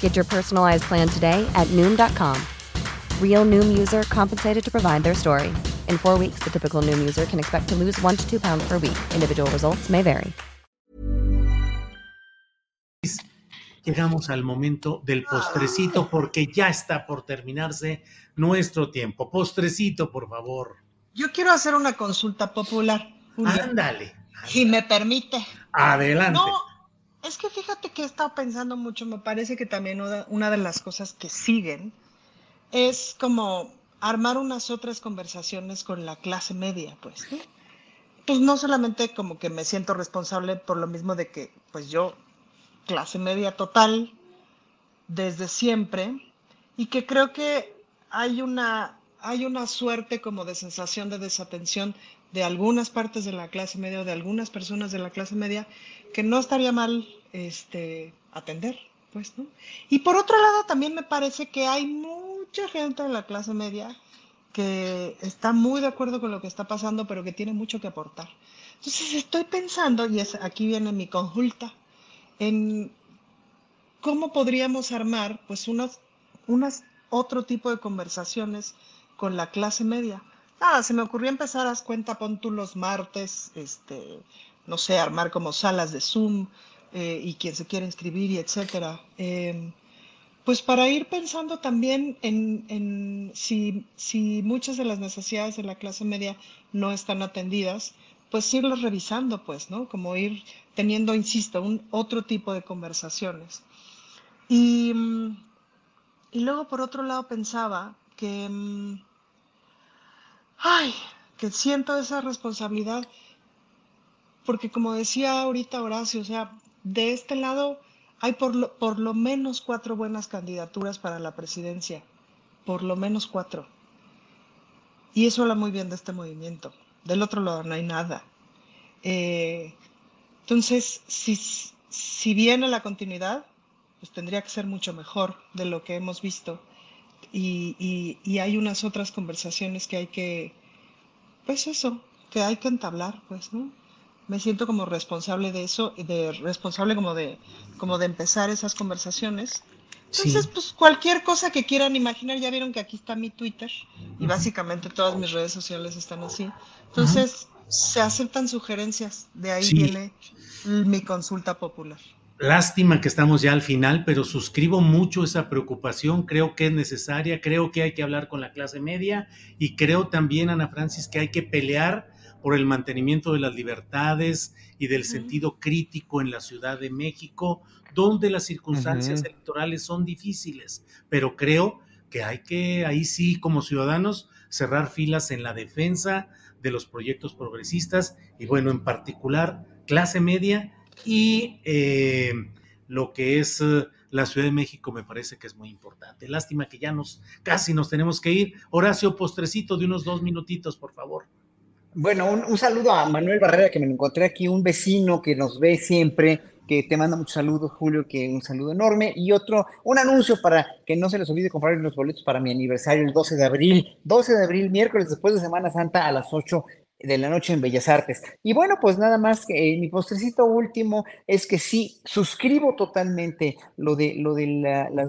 Get your personalized plan today at Noom.com. Real Noom user compensated to provide their story. In four weeks, the typical Noom user can expect to lose one to two pounds per week. Individual results may vary. Llegamos al momento del postrecito porque ya está por terminarse nuestro tiempo. Postrecito, por favor. Yo quiero hacer una consulta popular. Ándale. Si me permite. Adelante. No, es que fíjate que he estado pensando mucho, me parece que también una, de las cosas que siguen es como armar unas otras conversaciones con la clase media, pues. Pues no solamente como que me siento responsable por lo mismo de que, pues yo, clase media total, desde siempre, y que creo que hay una, hay una suerte como de sensación de desatención de algunas partes de la clase media o de algunas personas de la clase media que no estaría mal este, atender, pues, ¿no? Y por otro lado, también me parece que hay mucha gente de la clase media que está muy de acuerdo con lo que está pasando, pero que tiene mucho que aportar. Entonces estoy pensando, y es, aquí viene mi consulta, en cómo podríamos armar pues unas, unas otro tipo de conversaciones con la clase media. Nada, se me ocurrió empezar, haz cuenta, pon tú los martes, este, no sé, armar como salas de Zoom eh, y quien se quiera inscribir y etcétera. Eh, pues para ir pensando también en, si, si, muchas de las necesidades de la clase media no están atendidas, pues irlas revisando, pues, ¿no? Como ir teniendo, insisto, un otro tipo de conversaciones. Y, y luego, por otro lado, pensaba que, ay, que siento esa responsabilidad, porque como decía ahorita Horacio, o sea, de este lado hay por lo, por lo menos cuatro buenas candidaturas para la presidencia, por lo menos cuatro. Y eso habla muy bien de este movimiento. Del otro lado no hay nada. Eh, entonces, si, si viene la continuidad, pues tendría que ser mucho mejor de lo que hemos visto. Y, y, y, hay unas otras conversaciones que hay que, pues eso, que hay que entablar, pues, ¿no? Me siento como responsable de eso, de responsable como de, como de empezar esas conversaciones. Entonces, sí. pues cualquier cosa que quieran imaginar, ya vieron que aquí está mi Twitter y básicamente todas mis redes sociales están así. Entonces, -huh. se aceptan sugerencias, de ahí sí. viene mi consulta popular. Lástima que estamos ya al final, pero suscribo mucho esa preocupación, creo que es necesaria, creo que hay que hablar con la clase media y creo también, Ana Francis, que hay que pelear por el mantenimiento de las libertades y del sentido crítico en la Ciudad de México, donde las circunstancias uh -huh. electorales son difíciles, pero creo que hay que, ahí sí, como ciudadanos, cerrar filas en la defensa de los proyectos progresistas y, bueno, en particular, clase media y eh, lo que es eh, la Ciudad de México me parece que es muy importante. Lástima que ya nos casi nos tenemos que ir. Horacio, postrecito de unos dos minutitos, por favor. Bueno, un, saludo a Manuel Barrera, que me encontré aquí, un vecino que nos ve siempre, que te manda muchos saludos, Julio, que un saludo enorme. Y otro, un anuncio para que no se les olvide comprar los boletos para mi aniversario el 12 de abril. 12 de abril, miércoles después de Semana Santa a las 8 de la noche en Bellas Artes. Y bueno, pues nada más, eh, mi postrecito último es que sí, suscribo totalmente lo de, lo de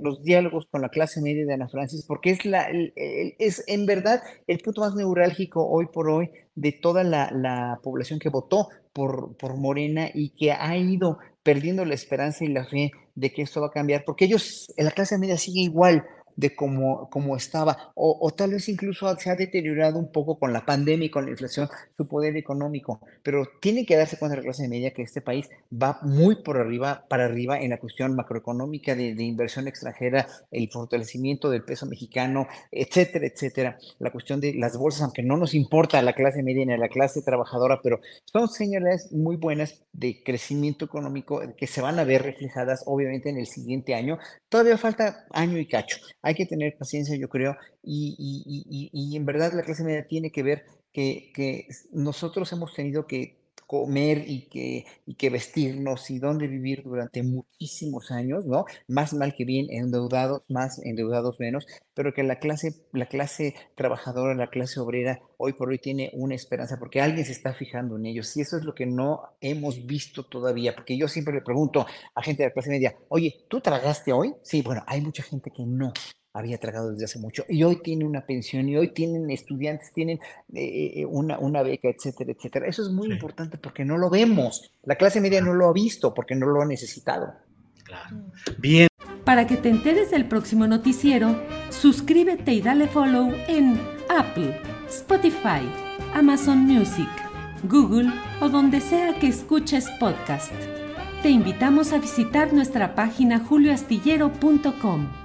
los diálogos con la clase media de Ana Francis, porque es, la, es en verdad el punto más neurálgico hoy por hoy de toda la, la población que votó por, por Morena y que ha ido perdiendo la esperanza y la fe de que esto va a cambiar, porque ellos, la clase media sigue igual, de cómo, cómo estaba, o, tal vez incluso se ha deteriorado un poco con la pandemia y con la inflación su poder económico, pero tiene que darse cuenta la clase media que este país va muy por arriba, para arriba en la cuestión macroeconómica de, de inversión extranjera, el fortalecimiento del peso mexicano, etcétera, etcétera, la cuestión de las bolsas, aunque no nos importa a la clase media ni a la clase trabajadora, pero son señales muy buenas de crecimiento económico que se van a ver reflejadas obviamente en el siguiente año. Todavía falta año y cacho. Hay que tener paciencia, yo creo, y, y, y, y en verdad la clase media tiene que ver que, que nosotros hemos tenido que comer y que, y que vestirnos y dónde vivir durante muchísimos años, ¿no? Más mal que bien, endeudados más, endeudados menos, pero que la clase, la clase trabajadora, la clase obrera, hoy por hoy tiene una esperanza porque alguien se está fijando en ellos y eso es lo que no hemos visto todavía, porque yo siempre le pregunto a gente de la clase media, oye, ¿tú tragaste hoy? Sí, bueno, hay mucha gente que no, había tragado desde hace mucho y hoy tiene una pensión y hoy tienen estudiantes, tienen eh, una, una, beca, etcétera, etcétera. Eso es muy sí. importante porque no lo vemos. La clase media no lo ha visto porque no lo ha necesitado. Claro. Bien. Para que te enteres del próximo noticiero, suscríbete y dale follow en Apple, Spotify, Amazon Music, Google o donde sea que escuches podcast. Te invitamos a visitar nuestra página julioastillero.com.